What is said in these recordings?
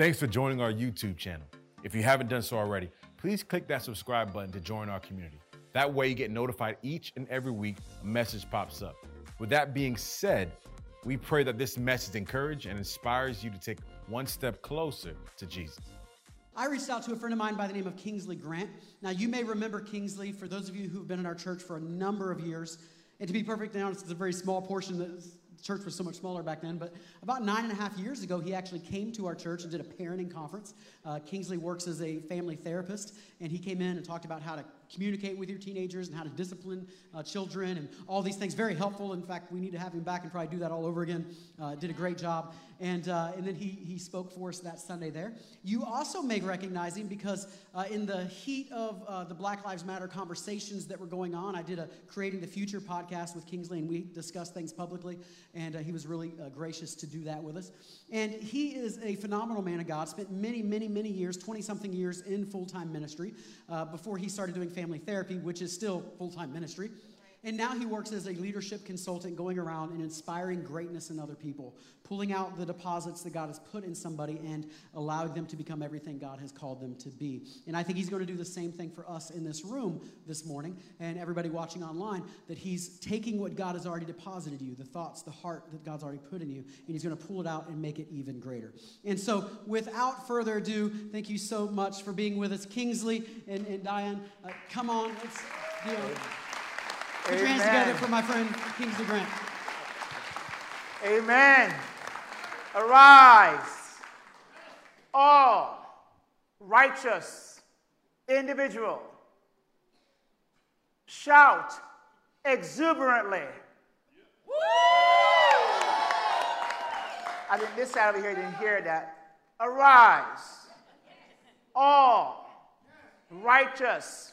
Thanks for joining our YouTube channel. If you haven't done so already, please click that subscribe button to join our community. That way, you get notified each and every week a message pops up. With that being said, we pray that this message encourages and inspires you to take one step closer to Jesus. I reached out to a friend of mine by the name of Kingsley Grant. Now, you may remember Kingsley for those of you who've been in our church for a number of years. And to be perfectly honest, it's a very small portion. The church was so much smaller back then. But about nine and a half years ago, he actually came to our church and did a parenting conference. Uh, Kingsley works as a family therapist, and he came in and talked about how to communicate with your teenagers and how to discipline uh, children and all these things. Very helpful. In fact, we need to have him back and probably do that all over again. Uh, did a great job. And, uh, and then he, he spoke for us that Sunday there. You also may recognize him because uh, in the heat of uh, the Black Lives Matter conversations that were going on, I did a Creating the Future podcast with Kingsley, and we discussed things publicly. And he was really gracious to do that with us. And he is a phenomenal man of God, spent many, many, many years, 20 something years in full time ministry uh, before he started doing family therapy, which is still full time ministry. And now he works as a leadership consultant, going around and inspiring greatness in other people, pulling out the deposits that God has put in somebody and allowing them to become everything God has called them to be. And I think he's going to do the same thing for us in this room this morning and everybody watching online that he's taking what God has already deposited you, the thoughts, the heart that God's already put in you, and he's going to pull it out and make it even greater. And so, without further ado, thank you so much for being with us, Kingsley and, and Diane. Uh, come on, let's do it. Put your hands together for my friend Kingsley Grant. Amen. Arise, all righteous individual. Shout exuberantly. I think this side over here didn't hear that. Arise, all righteous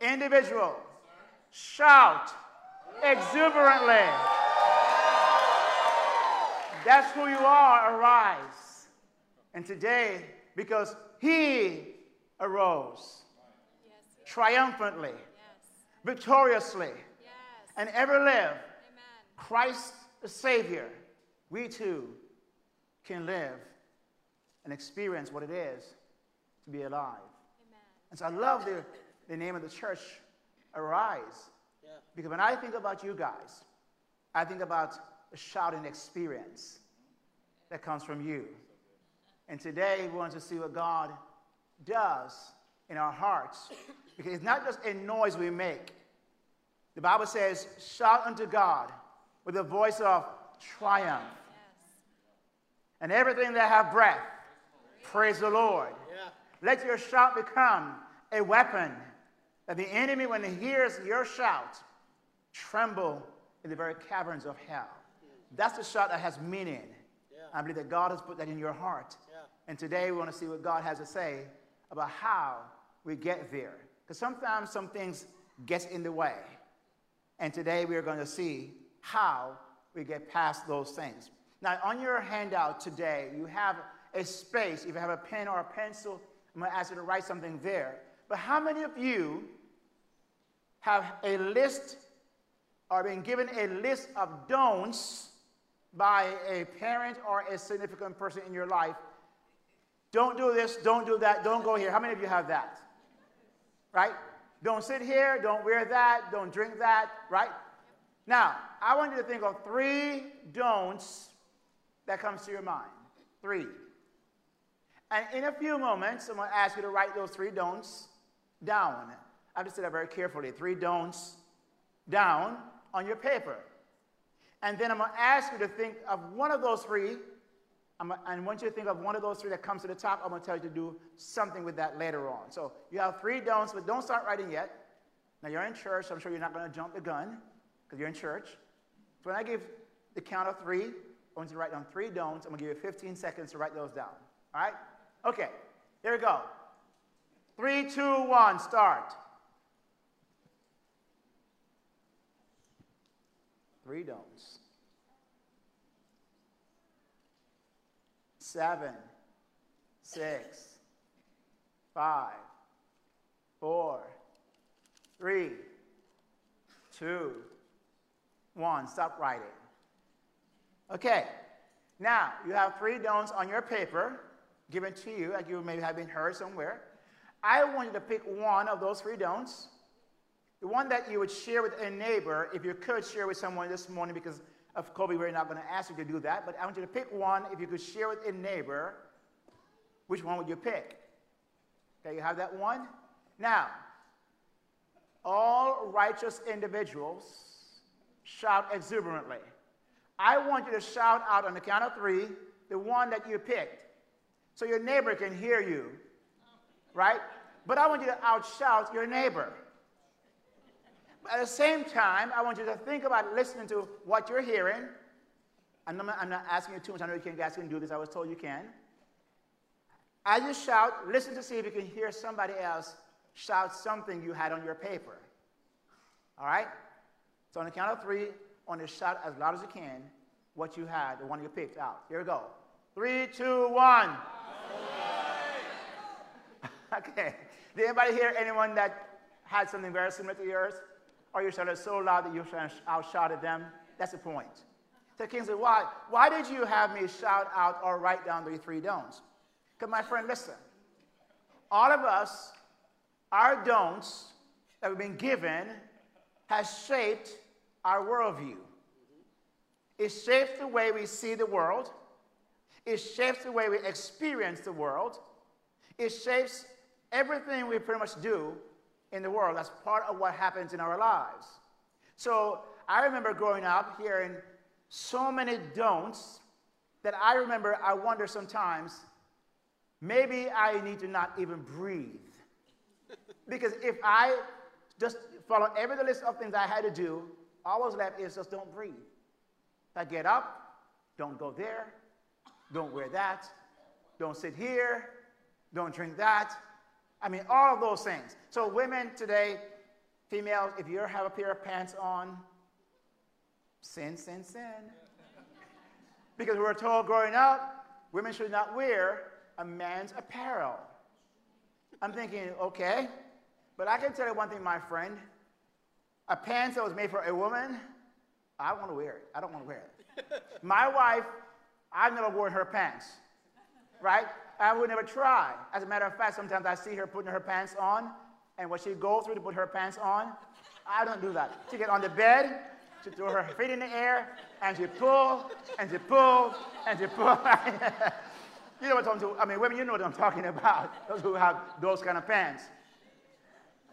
individual shout exuberantly. That's who you are, arise. And today, because he arose triumphantly, victoriously, and ever live, Christ the Savior, we too can live and experience what it is to be alive. And so I love the, the name of the church arise. Yeah. Because when I think about you guys, I think about a shouting experience that comes from you. And today we want to see what God does in our hearts. Because it's not just a noise we make. The Bible says, shout unto God with a voice of triumph. Yes. And everything that have breath, praise the Lord. Yeah. Let your shout become a weapon that the enemy, when he hears your shout, tremble in the very caverns of hell. That's the shout that has meaning. Yeah. I believe that God has put that in your heart. Yeah. And today we want to see what God has to say about how we get there. Because sometimes some things get in the way. And today we are going to see how we get past those things. Now, on your handout today, you have a space. If you have a pen or a pencil, I'm going to ask you to write something there. But how many of you have a list or been given a list of don'ts by a parent or a significant person in your life. Don't do this, don't do that, don't go here. How many of you have that? Right? Don't sit here, don't wear that, don't drink that, right? Now, I want you to think of three don'ts that comes to your mind. Three. And in a few moments, I'm going to ask you to write those three don'ts down. I have to say that very carefully. Three don'ts down on your paper. And then I'm going to ask you to think of one of those three. I'm, I want you to think of one of those three that comes to the top. I'm going to tell you to do something with that later on. So you have three don'ts, but don't start writing yet. Now you're in church. So I'm sure you're not going to jump the gun because you're in church. So when I give the count of three, I want you to write down three don'ts. I'm going to give you 15 seconds to write those down. All right? Okay. Here we go. Three, two, one, start. Three don'ts. Seven, six, five, four, three, two, one. Stop writing. Okay. Now, you have three don'ts on your paper. given to you, like you may have been heard somewhere. I want you to pick one of those three don'ts. The one that you would share with a neighbor, if you could share with someone this morning, because of COVID, we're not going to ask you to do that, but I want you to pick one. If you could share with a neighbor, which one would you pick? Okay, you have that one? Now, all righteous individuals shout exuberantly. I want you to shout out on the count of three the one that you picked so your neighbor can hear you, right? But I want you to outshout your neighbor. But at the same time, I want you to think about listening to what you're hearing. I'm not, I'm not asking you too much. I know you, can, you guys can do this. I was told you can. As you shout, listen to see if you can hear somebody else shout something you had on your paper. All right? So on the count of three, on the shout as loud as you can what you had, the one you picked out. Here we go. Three, two, one. okay. Did anybody hear anyone that had something very similar to yours? Or you shouted so loud that you outshouted them? That's the point. So King said, why, why did you have me shout out or write down the three don'ts? Because my friend, listen. All of us, our don'ts that we've been given has shaped our worldview. It shapes the way we see the world. It shapes the way we experience the world. It shapes everything we pretty much do in the world. That's part of what happens in our lives. So I remember growing up hearing so many don'ts that I remember I wonder sometimes maybe I need to not even breathe. because if I just follow every list of things I had to do, all was left is just don't breathe. I get up, don't go there, don't wear that, don't sit here, don't drink that. I mean, all of those things. So, women today, females, if you have a pair of pants on, sin, sin, sin. Because we were told growing up, women should not wear a man's apparel. I'm thinking, okay, but I can tell you one thing, my friend. A pants that was made for a woman, I want to wear it. I don't want to wear it. my wife, I've never worn her pants, right? I would never try. As a matter of fact, sometimes I see her putting her pants on, and when she goes through to put her pants on, I don't do that. She get on the bed, she throw her feet in the air, and she pull, and she pull, and she pull. you know what I'm talking about. I mean, women, you know what I'm talking about. Those who have those kind of pants.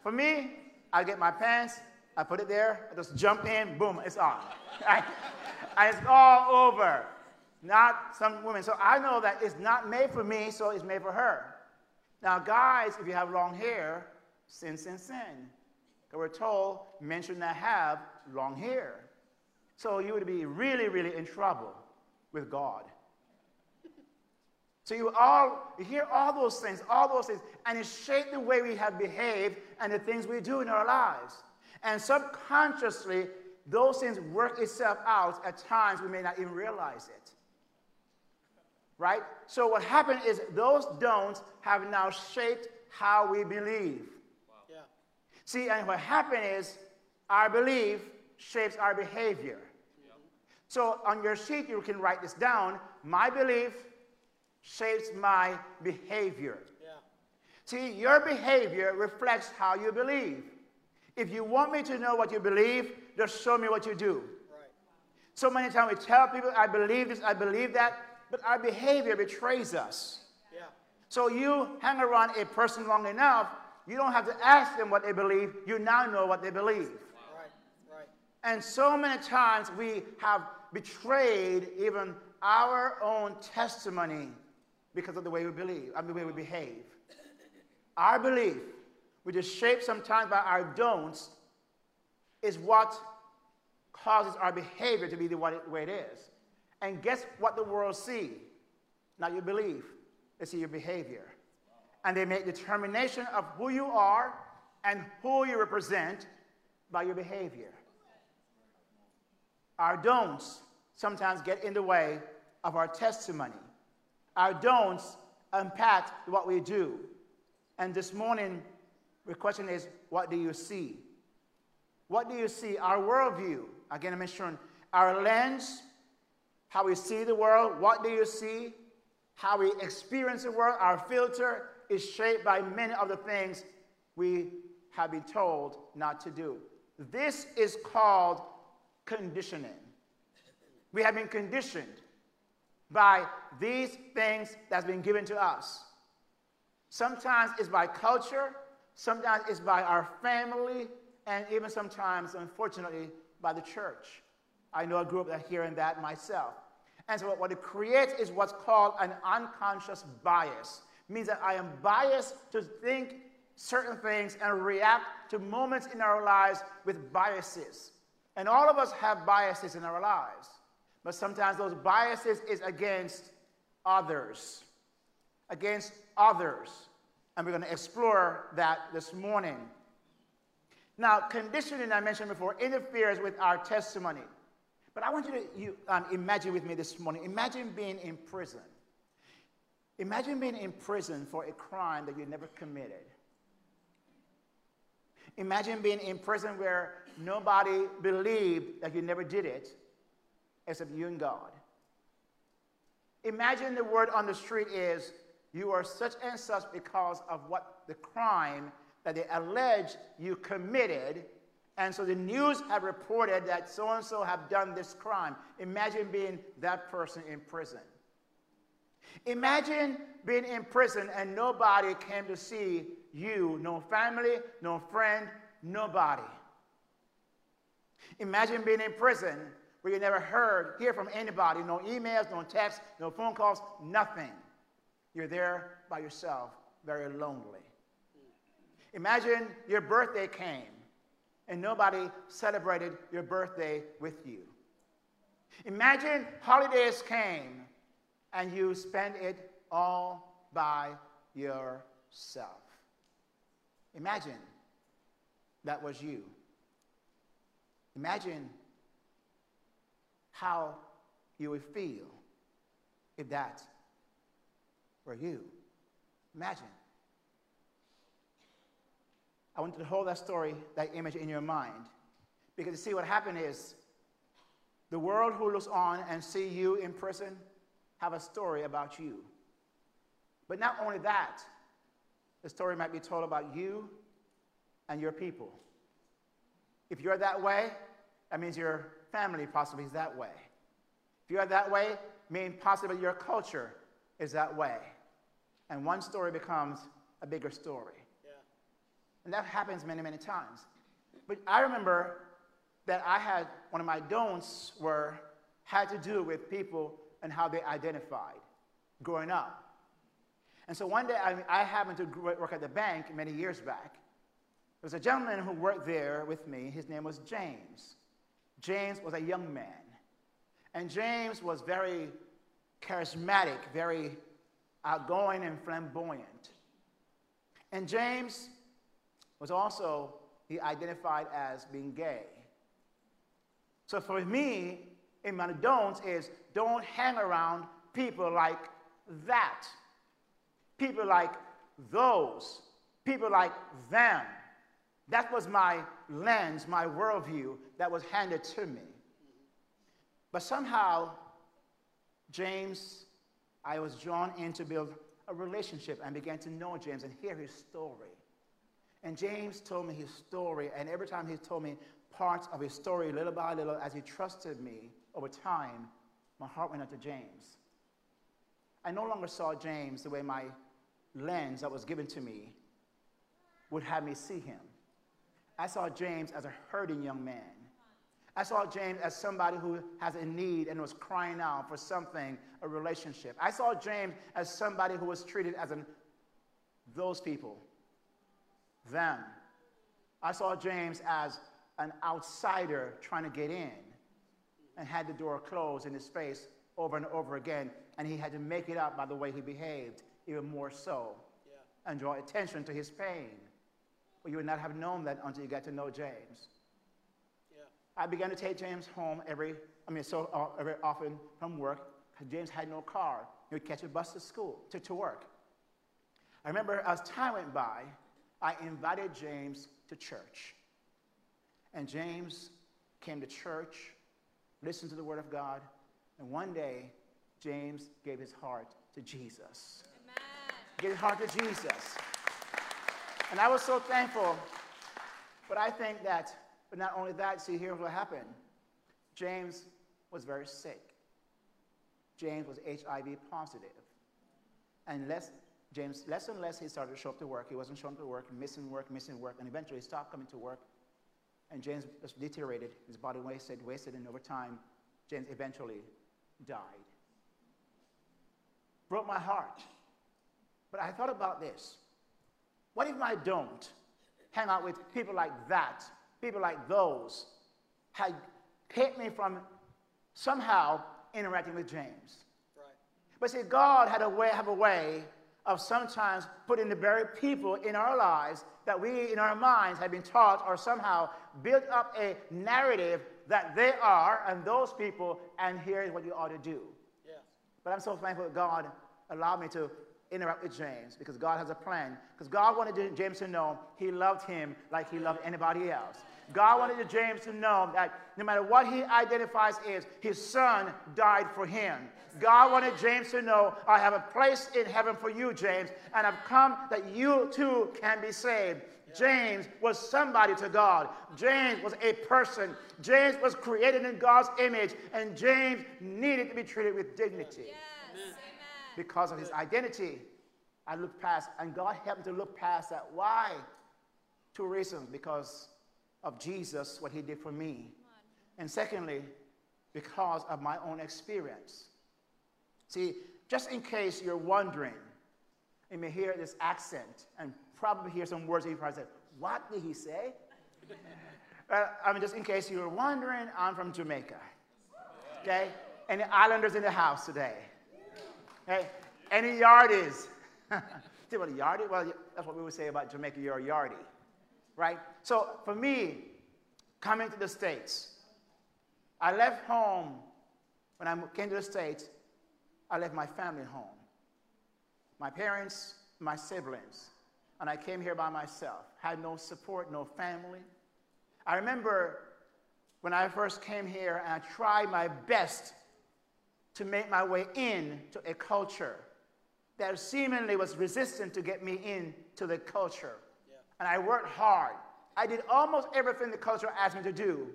For me, I get my pants, I put it there, I just jump in, boom, it's on. and it's all over not some women. So I know that it's not made for me, so it's made for her. Now, guys, if you have long hair, sin, sin, sin. We're told men should not have long hair. So you would be really, really in trouble with God. So you all you hear all those things, all those things, and it shapes the way we have behaved and the things we do in our lives. And subconsciously, those things work itself out at times we may not even realize it right? So what happened is those don'ts have now shaped how we believe. Wow. Yeah. See, and what happened is our belief shapes our behavior. Yeah. So on your sheet, you can write this down. My belief shapes my behavior. Yeah. See, your behavior reflects how you believe. If you want me to know what you believe, just show me what you do. Right. So many times we tell people, I believe this, I believe that but our behavior betrays us. Yeah. So you hang around a person long enough, you don't have to ask them what they believe. You now know what they believe. Wow. Right. Right. And so many times we have betrayed even our own testimony because of the way we believe, I mean, the way we behave. Our belief, which is shaped sometimes by our don'ts, is what causes our behavior to be the way it is. And guess what the world see? Not your belief, they see your behavior. And they make determination of who you are and who you represent by your behavior. Our don'ts sometimes get in the way of our testimony. Our don'ts impact what we do. And this morning, the question is what do you see? What do you see? Our worldview, again, I'm mentioned our lens how we see the world, what do you see? how we experience the world, our filter is shaped by many of the things we have been told not to do. This is called conditioning. We have been conditioned by these things that's been given to us. Sometimes it's by culture, sometimes it's by our family, and even sometimes, unfortunately, by the church. I know a group that hearing that myself. And so what it creates is what's called an unconscious bias. It means that I am biased to think certain things and react to moments in our lives with biases. And all of us have biases in our lives. But sometimes those biases is against others. Against others. And we're going to explore that this morning. Now, conditioning, I mentioned before, interferes with our testimony. But I want you to you, um, imagine with me this morning imagine being in prison. Imagine being in prison for a crime that you never committed. Imagine being in prison where nobody believed that you never did it except you and God. Imagine the word on the street is, you are such and such because of what the crime that they allege you committed. And so the news have reported that so and so have done this crime. Imagine being that person in prison. Imagine being in prison and nobody came to see you no family, no friend, nobody. Imagine being in prison where you never heard, hear from anybody, no emails, no texts, no phone calls, nothing. You're there by yourself, very lonely. Imagine your birthday came and nobody celebrated your birthday with you. Imagine holidays came and you spent it all by yourself. Imagine that was you. Imagine how you would feel if that were you. Imagine. I want you to hold that story, that image in your mind. Because you see, what happened is the world who looks on and see you in prison have a story about you. But not only that, the story might be told about you and your people. If you're that way, that means your family possibly is that way. If you're that way, mean possibly your culture is that way. And one story becomes a bigger story. And that happens many, many times. But I remember that I had one of my don'ts were had to do with people and how they identified growing up. And so one day I, I happened to work at the bank many years back. There was a gentleman who worked there with me. His name was James. James was a young man. And James was very charismatic, very outgoing and flamboyant. And James was also, he identified as being gay. So for me, in my don'ts is don't hang around people like that. People like those. People like them. That was my lens, my worldview that was handed to me. But somehow, James, I was drawn in to build a relationship and began to know James and hear his story. And James told me his story, and every time he told me parts of his story, little by little, as he trusted me over time, my heart went out to James. I no longer saw James the way my lens that was given to me would have me see him. I saw James as a hurting young man. I saw James as somebody who has a need and was crying out for something, a relationship. I saw James as somebody who was treated as an those people, them. I saw James as an outsider trying to get in and had the door closed in his face over and over again, and he had to make it up by the way he behaved, even more so, yeah. and draw attention to his pain. But you would not have known that until you got to know James. Yeah. I began to take James home every, I mean, so uh, very often from work. James had no car. He would catch a bus to school, to, to work. I remember as time went by, I invited James to church. And James came to church, listened to the Word of God, and one day, James gave his heart to Jesus. Amen. Give his heart to Jesus. And I was so thankful. But I think that, but not only that, see, here's what happened. James was very sick. James was HIV positive. And less, James, less and less he started to show up to work. He wasn't showing up to work, missing work, missing work, and eventually he stopped coming to work. And James just deteriorated. His body wasted, wasted, and over time, James eventually died. Broke my heart. But I thought about this. What if I don't hang out with people like that, people like those, had kept me from somehow interacting with James? Right. But see, God had a way, have a way of sometimes putting the very people in our lives that we in our minds have been taught or somehow built up a narrative that they are and those people, and here is what you ought to do. Yes. But I'm so thankful that God allowed me to interact with James because God has a plan. Because God wanted James to know he loved him like he loved anybody else. God wanted James to know that no matter what he identifies as, his son died for him. God wanted James to know, I have a place in heaven for you, James, and I've come that you too can be saved. James was somebody to God. James was a person. James was created in God's image, and James needed to be treated with dignity Yes. Because of his identity. I looked past, and God helped me to look past that. Why? Two reasons because of Jesus, what he did for me. And secondly, because of my own experience. See, just in case you're wondering, you may hear this accent and probably hear some words that you probably said, What did he say? uh, I mean, just in case you were wondering, I'm from Jamaica. Okay? Any islanders in the house today? Okay? Any yardies? See what a yardie? Well, that's what we would say about Jamaica, you're a yardie. Right? So for me, coming to the States, I left home when I came to the States, I left my family home. My parents, my siblings. And I came here by myself. Had no support, no family. I remember when I first came here and I tried my best to make my way into a culture that seemingly was resistant to get me into the culture. And I worked hard. I did almost everything the culture asked me to do.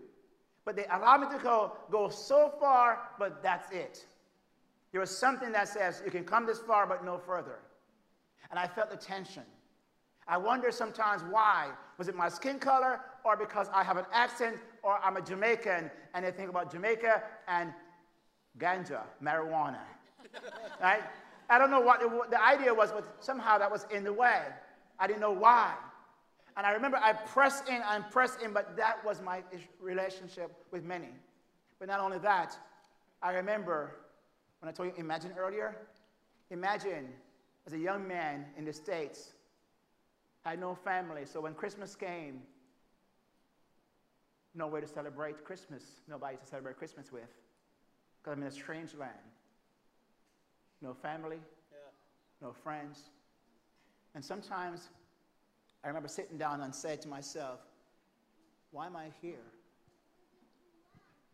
But they allowed me to go, go so far, but that's it. There was something that says you can come this far, but no further. And I felt the tension. I wonder sometimes why. Was it my skin color, or because I have an accent, or I'm a Jamaican, and they think about Jamaica and ganja, marijuana. right? I don't know what the, the idea was, but somehow that was in the way. I didn't know why. And I remember I pressed in and pressed in, but that was my relationship with many. But not only that, I remember when I told you imagine earlier, imagine as a young man in the States, I had no family, so when Christmas came, nowhere to celebrate Christmas, nobody to celebrate Christmas with, because I'm in a strange land. No family, Yeah. no friends. And sometimes I remember sitting down and said to myself, why am I here?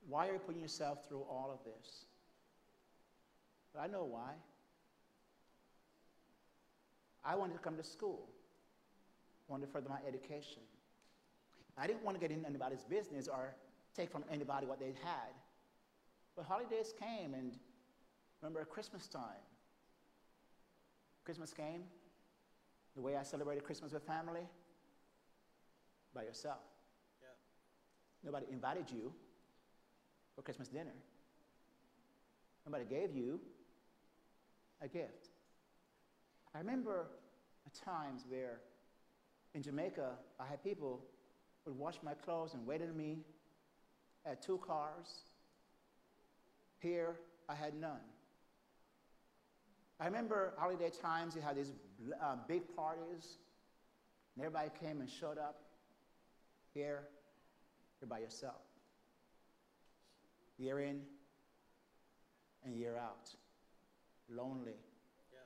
Why are you putting yourself through all of this? But I know why. I wanted to come to school. I wanted to further my education. I didn't want to get in anybody's business or take from anybody what they'd had. But holidays came, and remember Christmas time. Christmas came, the way I celebrated Christmas with family, by yourself. Yeah. Nobody invited you for Christmas dinner. Nobody gave you a gift. I remember times where in Jamaica, I had people would wash my clothes and wait on me. I had two cars. Here, I had none. I remember holiday times, you had these uh, big parties, and everybody came and showed up. Here, you're by yourself. Year in and year out. Lonely, Yeah.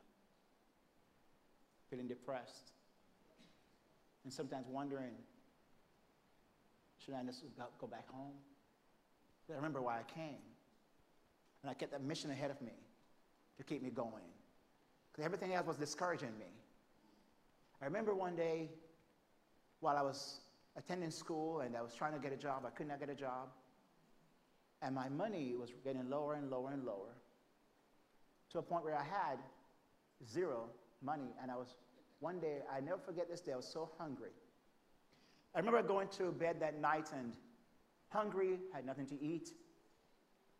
feeling depressed, and sometimes wondering, should I just go- go back home? But I remember why I came. And I kept that mission ahead of me to keep me going. Because everything else was discouraging me. I remember one day while I was attending school and I was trying to get a job, I could not get a job. And my money was getting lower and lower and lower to a point where I had zero money. And I was, one day, I never forget this day, I was so hungry. I remember going to bed that night and hungry, had nothing to eat.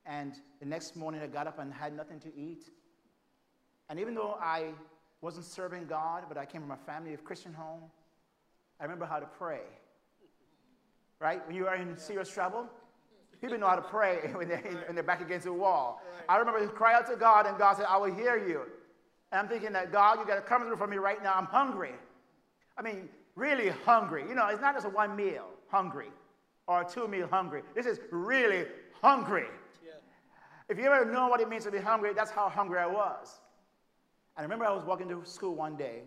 And the next morning I got up and had nothing to eat. And even though I wasn't serving God, but I came from a family of Christian home, I remember how to pray. Right? When you are in serious trouble, people know how to pray when they're, when they're back against the wall. I remember to cry out to God, and God said, I will hear you. And I'm thinking that, God, you got to come through for me right now. I'm hungry. I mean, really hungry. You know, it's not just a one meal hungry or a two meal hungry. This is really hungry. Yeah. If you ever know what it means to be hungry, that's how hungry I was. I remember I was walking to school one day.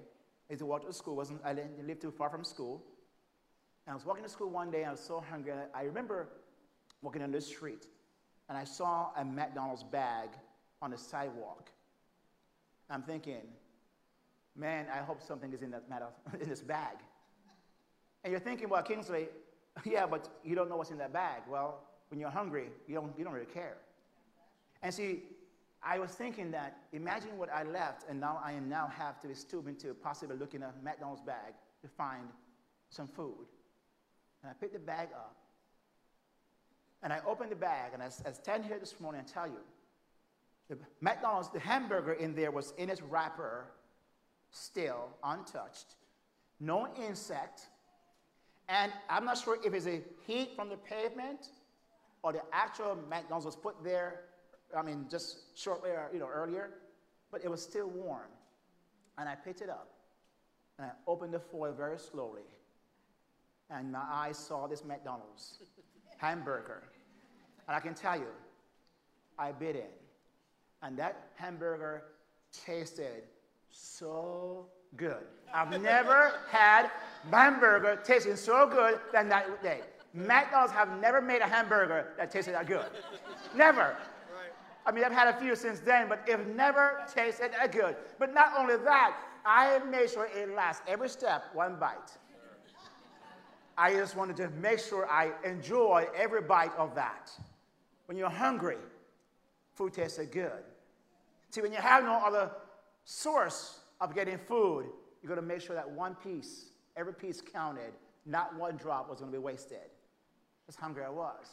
I used to walk to school. Wasn't, I didn't live too far from school. And I was walking to school one day and I was so hungry. I remember walking on the street and I saw a McDonald's bag on the sidewalk. I'm thinking, man, I hope something is in, that in this bag. And you're thinking, well, Kingsley, yeah, but you don't know what's in that bag. Well, when you're hungry, you don't, you don't really care. And see, I was thinking that imagine what I left, and now I am now have to stoop to possibly look in a McDonald's bag to find some food. And I picked the bag up, and I opened the bag, and I, I stand here this morning and tell you, the McDonald's, the hamburger in there was in its wrapper, still untouched, no insect, and I'm not sure if it's a heat from the pavement or the actual McDonald's was put there, I mean, just shortly, uh, you know, earlier, but it was still warm. And I picked it up and I opened the foil very slowly. And my eyes saw this McDonald's hamburger. And I can tell you, I bit in. And that hamburger tasted so good. I've never had hamburger tasting so good than that day. McDonald's have never made a hamburger that tasted that good. never. I mean, I've had a few since then, but it never tasted that good. But not only that, I made sure it lasts every step, one bite. I just wanted to make sure I enjoy every bite of that. When you're hungry, food tastes good. See, when you have no other source of getting food, you got to make sure that one piece, every piece counted, not one drop was going to be wasted. That's hungry I was.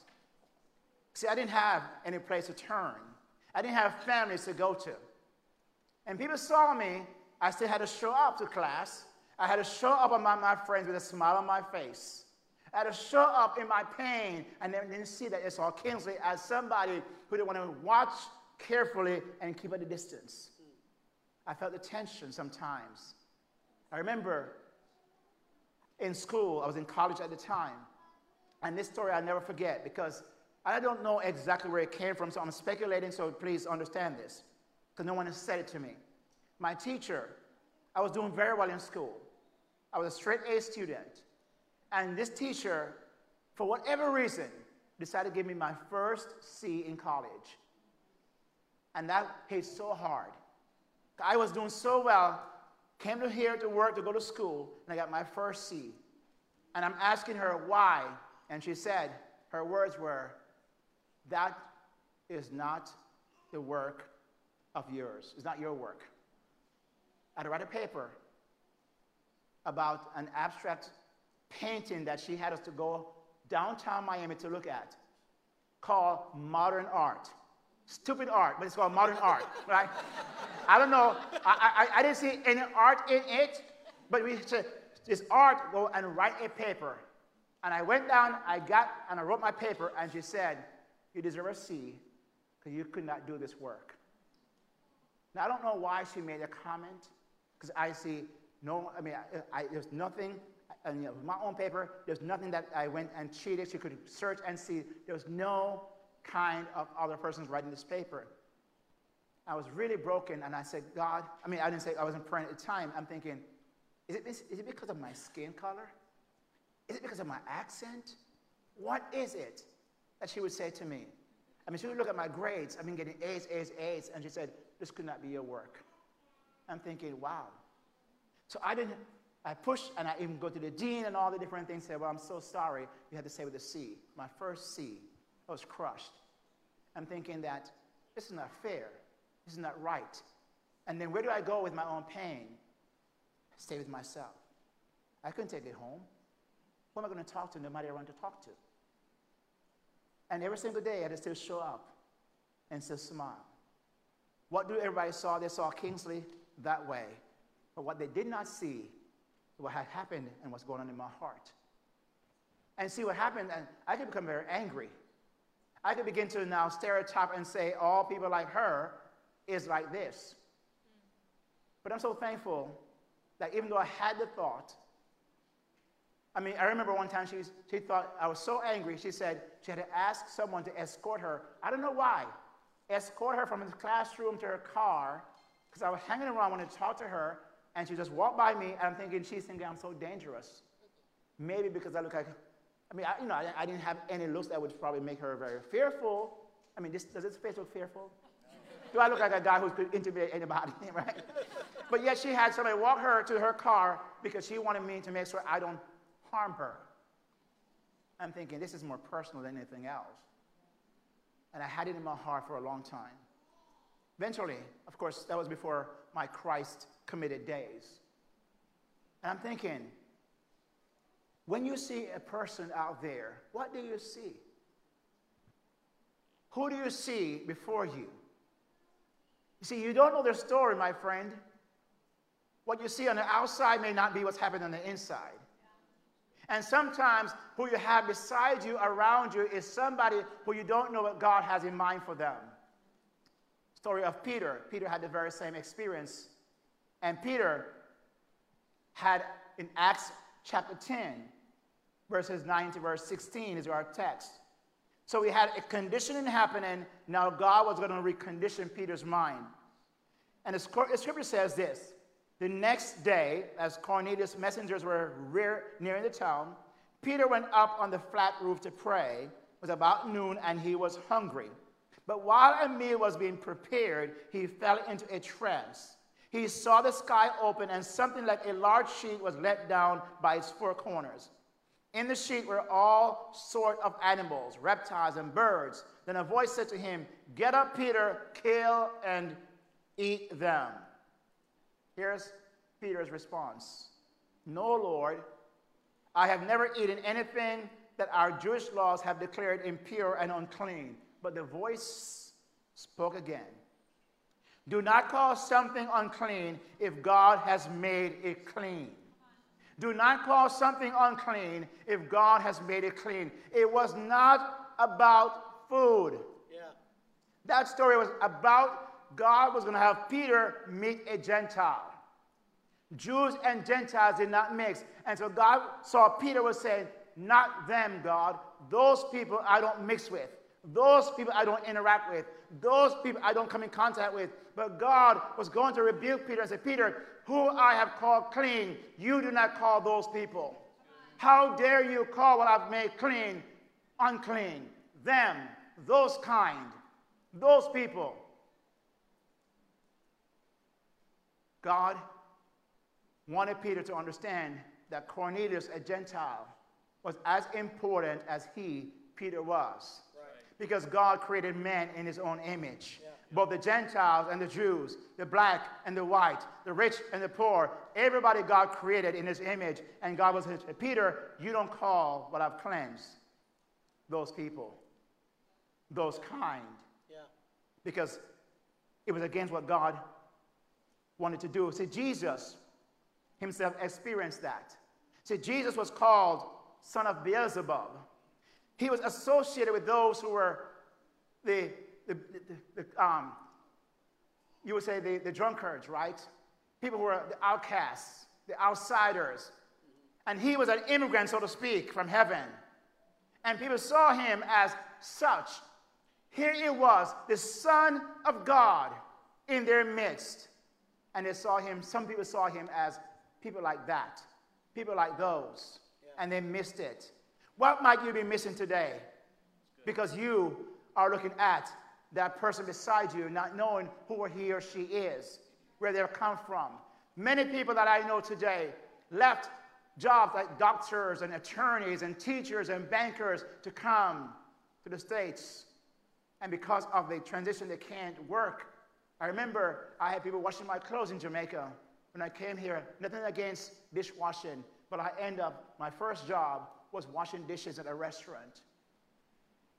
See, I didn't have any place to turn. I didn't have families to go to. And people saw me, I still had to show up to class. I had to show up among my friends with a smile on my face. I had to show up in my pain and then, then see that it's all Kingsley as somebody who didn't want to watch carefully and keep at a distance. I felt the tension sometimes. I remember in school, I was in college at the time, and this story I'll never forget because I don't know exactly where it came from, so I'm speculating, so please understand this because no one has said it to me. My teacher, I was doing very well in school. I was a straight A student. And this teacher, for whatever reason, decided to give me my first C in college. And that hit so hard. I was doing so well, came to here to work to go to school, and I got my first C. And I'm asking her why, and she said, her words were, That is not the work of yours. It's not your work. I had to write a paper about an abstract painting that she had us to go downtown Miami to look at called Modern Art. Stupid art, but it's called modern art, right? I don't know. I, I, I didn't see any art in it, but we said, this art, go and write a paper. And I went down, I got, and I wrote my paper, and she said, You deserve a C because you could not do this work. Now, I don't know why she made a comment, because I see no, I mean, I, I, there's nothing, and my own paper, there's nothing that I went and cheated. She could search and see. There was no kind of other persons writing this paper. I was really broken, and I said, God, I mean, I didn't say I wasn't praying at the time. I'm thinking, is it, is it because of my skin color? Is it because of my accent? What is it that she would say to me? I mean, she would look at my grades. I've been getting A's, A's, A's, and she said, This could not be your work. I'm thinking, wow. So I didn't, I pushed and I even go to the dean and all the different things, say, well, I'm so sorry. You had to say with a C. My first C. I was crushed. I'm thinking that this is not fair. This is not right. And then where do I go with my own pain? Stay with myself. I couldn't take it home. Who am I going to talk to? Nobody I want to talk to. And every single day, I still show up and still smile. What do everybody saw? They saw Kingsley that way. But what they did not see, what had happened and what's going on in my heart. And see what happened, and I could become very angry. I could begin to now stereotype and say all people like her is like this. But I'm so thankful that even though I had the thought, I mean, I remember one time she, she thought I was so angry, she said she had to ask someone to escort her. I don't know why. Escort her from the classroom to her car because I was hanging around, wanting to talk to her, and she just walked by me, and I'm thinking she's thinking I'm so dangerous. Maybe because I look like, I mean, I, you know, I, I, didn't have any looks that would probably make her very fearful. I mean, this, does this face look fearful? Do I look like a guy who could intimidate anybody, right? but yet she had somebody walk her to her car because she wanted me to make sure I don't harm her. I'm thinking this is more personal than anything else. And I had it in my heart for a long time. Eventually, of course, that was before my Christ committed days. And I'm thinking, when you see a person out there, what do you see? Who do you see before you? You see, you don't know their story, my friend. What you see on the outside may not be what's happening on the inside. And sometimes who you have beside you, around you, is somebody who you don't know what God has in mind for them. Story of Peter. Peter had the very same experience. And Peter had in Acts chapter 10, verses 9 to verse 16 is our text. So we had a conditioning happening. Now God was going to recondition Peter's mind. And the scripture says this The next day, as Cornelius' messengers were nearing the town, Peter went up on the flat roof to pray. It was about noon, and he was hungry. But while a meal was being prepared, he fell into a trance. He saw the sky open, and something like a large sheet was let down by its four corners. In the sheet were all sort of animals, reptiles and birds. Then a voice said to him, Get up, Peter, kill and eat them. Here's Peter's response No, Lord, I have never eaten anything that our Jewish laws have declared impure and unclean. But the voice spoke again. Do not call something unclean if God has made it clean. Do not call something unclean if God has made it clean. It was not about food. Yeah. That story was about God was going to have Peter meet a Gentile. Jews and Gentiles did not mix. And so God saw Peter was saying, Not them, God. Those people I don't mix with. Those people I don't interact with. Those people I don't come in contact with. But God was going to rebuke Peter and say, Peter, who I have called clean, you do not call those people. How dare you call what I've made clean unclean? Them, those kind, those people. God wanted Peter to understand that Cornelius, a Gentile, was as important as he, Peter, was. Right. Because God created man in his own image. Yeah both the Gentiles and the Jews, the black and the white, the rich and the poor, everybody God created in his image. And God was Peter, you don't call what I've cleansed those people, those kind. Yeah. Because it was against what God wanted to do. See, Jesus himself experienced that. See, Jesus was called son of Beelzebub. He was associated with those who were the the, the, the um, you would say the, the drunkards, right? People who were the outcasts, the outsiders. And he was an immigrant, so to speak, from heaven. And people saw him as such. Here it was, the Son of God in their midst. And they saw him, some people saw him as people like that, people like those. Yeah. And they missed it. What might you be missing today? Because you are looking at that person beside you, not knowing who he or she is. where they've come from. Many people that I know today left jobs like doctors and attorneys and teachers and bankers to come to the States. And because of the transition, they can't work. I remember I had people washing my clothes in Jamaica when I came here. Nothing against dishwashing, but I end up, my first job was washing dishes at a restaurant.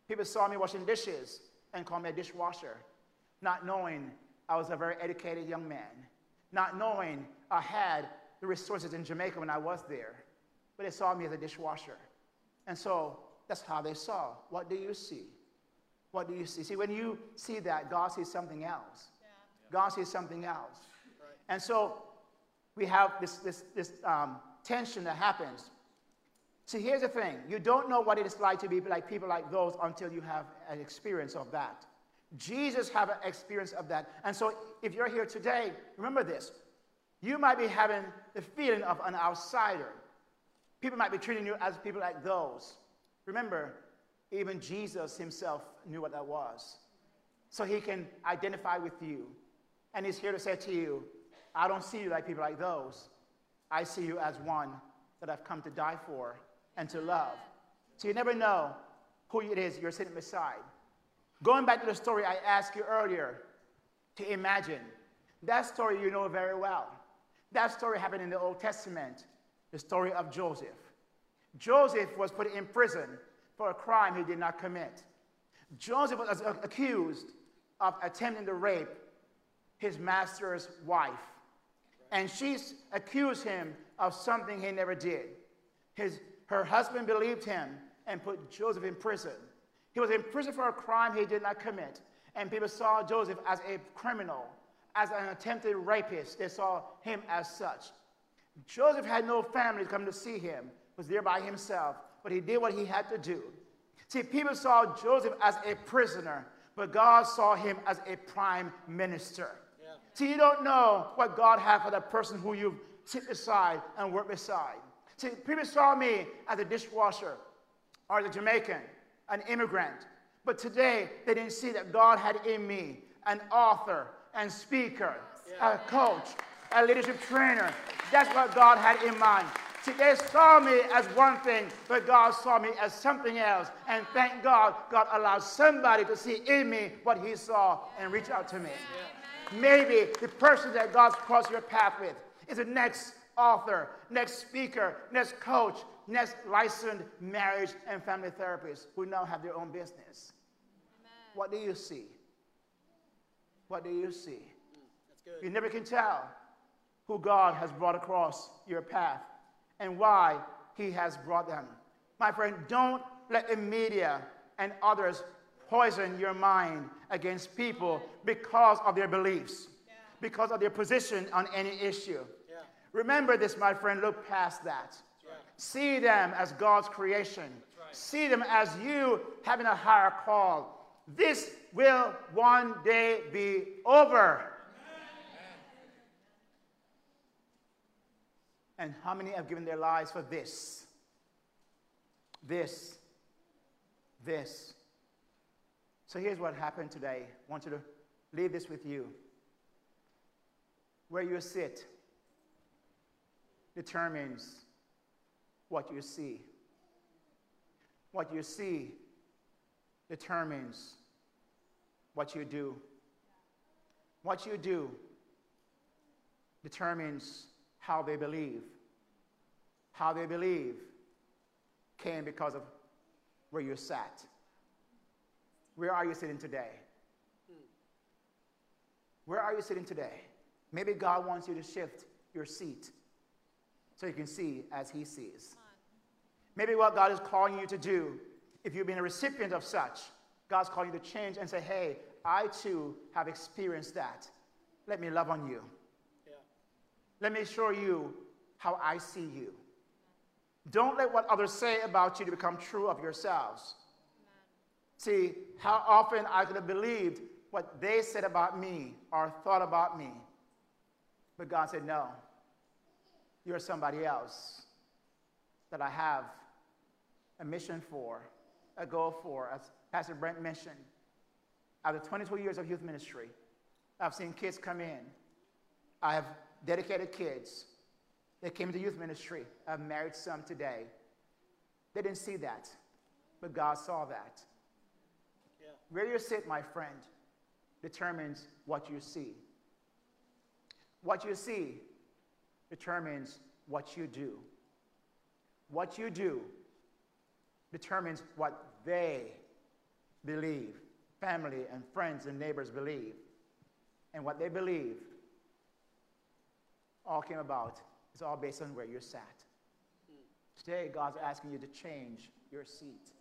People saw me washing dishes and called me a dishwasher, not knowing I was a very educated young man, not knowing I had the resources in Jamaica when I was there. But they saw me as a dishwasher. And so that's how they saw. What do you see? What do you see? See, when you see that, God sees something else. Yeah. God sees something else. Right. And so we have this, this, this um, tension that happens. See, here's the thing you don't know what it is like to be like people like those until you have an experience of that. Jesus had an experience of that. And so if you're here today, remember this you might be having the feeling of an outsider. People might be treating you as people like those. Remember, even Jesus himself knew what that was. So he can identify with you. And he's here to say to you, I don't see you like people like those. I see you as one that I've come to die for and to love. So you never know who it is you're sitting beside. Going back to the story I asked you earlier to imagine, that story you know very well. That story happened in the Old Testament, the story of Joseph. Joseph was put in prison for a crime he did not commit. Joseph was accused of attempting to rape his master's wife. And she accused him of something he never did. His, her husband believed him and put Joseph in prison. He was in prison for a crime he did not commit. And people saw Joseph as a criminal as an attempted rapist. They saw him as such. Joseph had no family to come to see him, was there by himself, but he did what he had to do. See, people saw Joseph as a prisoner, but God saw him as a prime minister. Yeah. See, you don't know what God had for that person who you've sit beside and work beside. See, people saw me as a dishwasher or as a Jamaican, an immigrant, but today they didn't see that God had in me an author, and speaker, a coach, a leadership trainer. That's what God had in mind. See, they saw me as one thing, but God saw me as something else. And thank God, God allowed somebody to see in me what He saw and reach out to me. Maybe the person that God's crossed your path with is the next author, next speaker, next coach, next licensed marriage and family therapist who now have their own business. Amen. What do you see? What do you see? Mm, you never can tell who God has brought across your path and why He has brought them. My friend, don't let the media and others poison your mind against people because of their beliefs, yeah. because of their position on any issue. Yeah. Remember this, my friend, look past that. Right. See them as God's creation. Right. See them as you having a higher call this will one day be over. And how many have given their lives for this? This. This. So here's what happened today. I want you to leave this with you. Where you sit determines what you see. What you see determines what you do. What you do determines how they believe. How they believe came because of where you sat. Where are you sitting today? Where are you sitting today? Maybe God wants you to shift your seat so you can see as He sees. Maybe what God is calling you to do if you've been a recipient of such, God's calling you to change and say, hey, I too have experienced that. Let me love on you. Yeah. Let me show you how I see you. Don't let what others say about you to become true of yourselves. See, how often I could have believed what they said about me or thought about me. But God said, no, you're somebody else that I have a mission for a goal for, as Pastor Brent mentioned. After 22 years of youth ministry, I've seen kids come in. I have dedicated kids. that came to youth ministry. I've married some today. They didn't see that, but God saw that. Where you sit, my friend, determines what you see. What you see determines what you do. What you do determines what they believe, family and friends and neighbors believe. And what they believe all came about. It's all based on where you're sat. Hmm. Today, God's asking you to change your seat.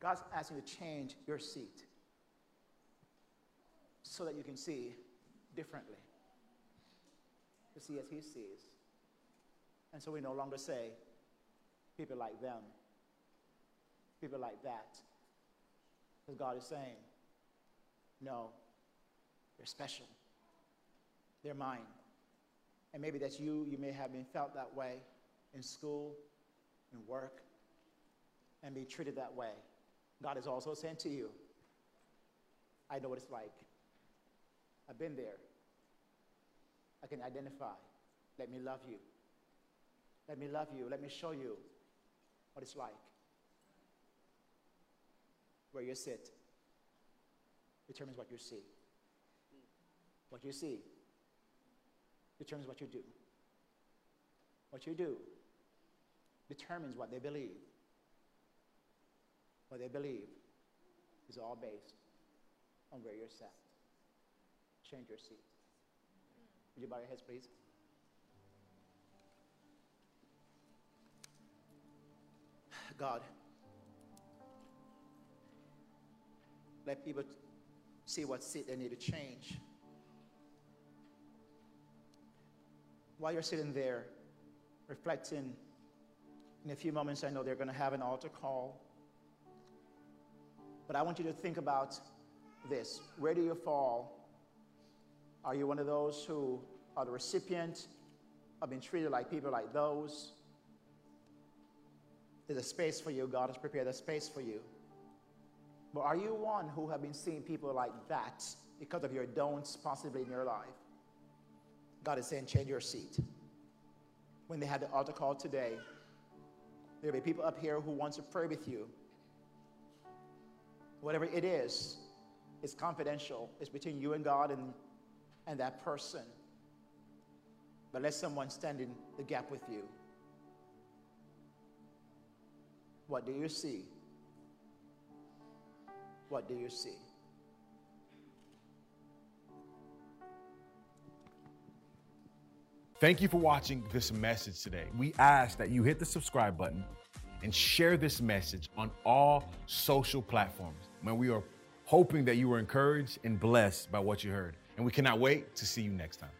God's asking you to change your seat so that you can see differently, to see as He sees. And so we no longer say, people like them, people like that. Because God is saying, no, they're special. They're mine. And maybe that's you. You may have been felt that way in school, in work, and be treated that way. God is also saying to you, I know what it's like. I've been there. I can identify. Let me love you. Let me love you. Let me show you what it's like. Where you sit determines what you see. What you see determines what you do. What you do determines what they believe. What they believe is all based on where you're sat. Change your seat. Would you bow your heads, please? God, let people see what seat they need to change. While you're sitting there, reflecting, in a few moments, I know they're going to have an altar call. But I want you to think about this. Where do you fall? Are you one of those who are the recipient of being treated like people like those? There's a space for you. God has prepared a space for you. But are you one who have been seeing people like that because of your don'ts possibly in your life? God is saying, change your seat. When they had the altar call today, there'll be people up here who want to pray with you. Whatever it is, it's confidential. It's between you and God and, and that person. But let someone stand in the gap with you. What do you see? What do you see? Thank you for watching this message today. We ask that you hit the subscribe button and share this message on all social platforms. Man, we are hoping that you were encouraged and blessed by what you heard. And we cannot wait to see you next time.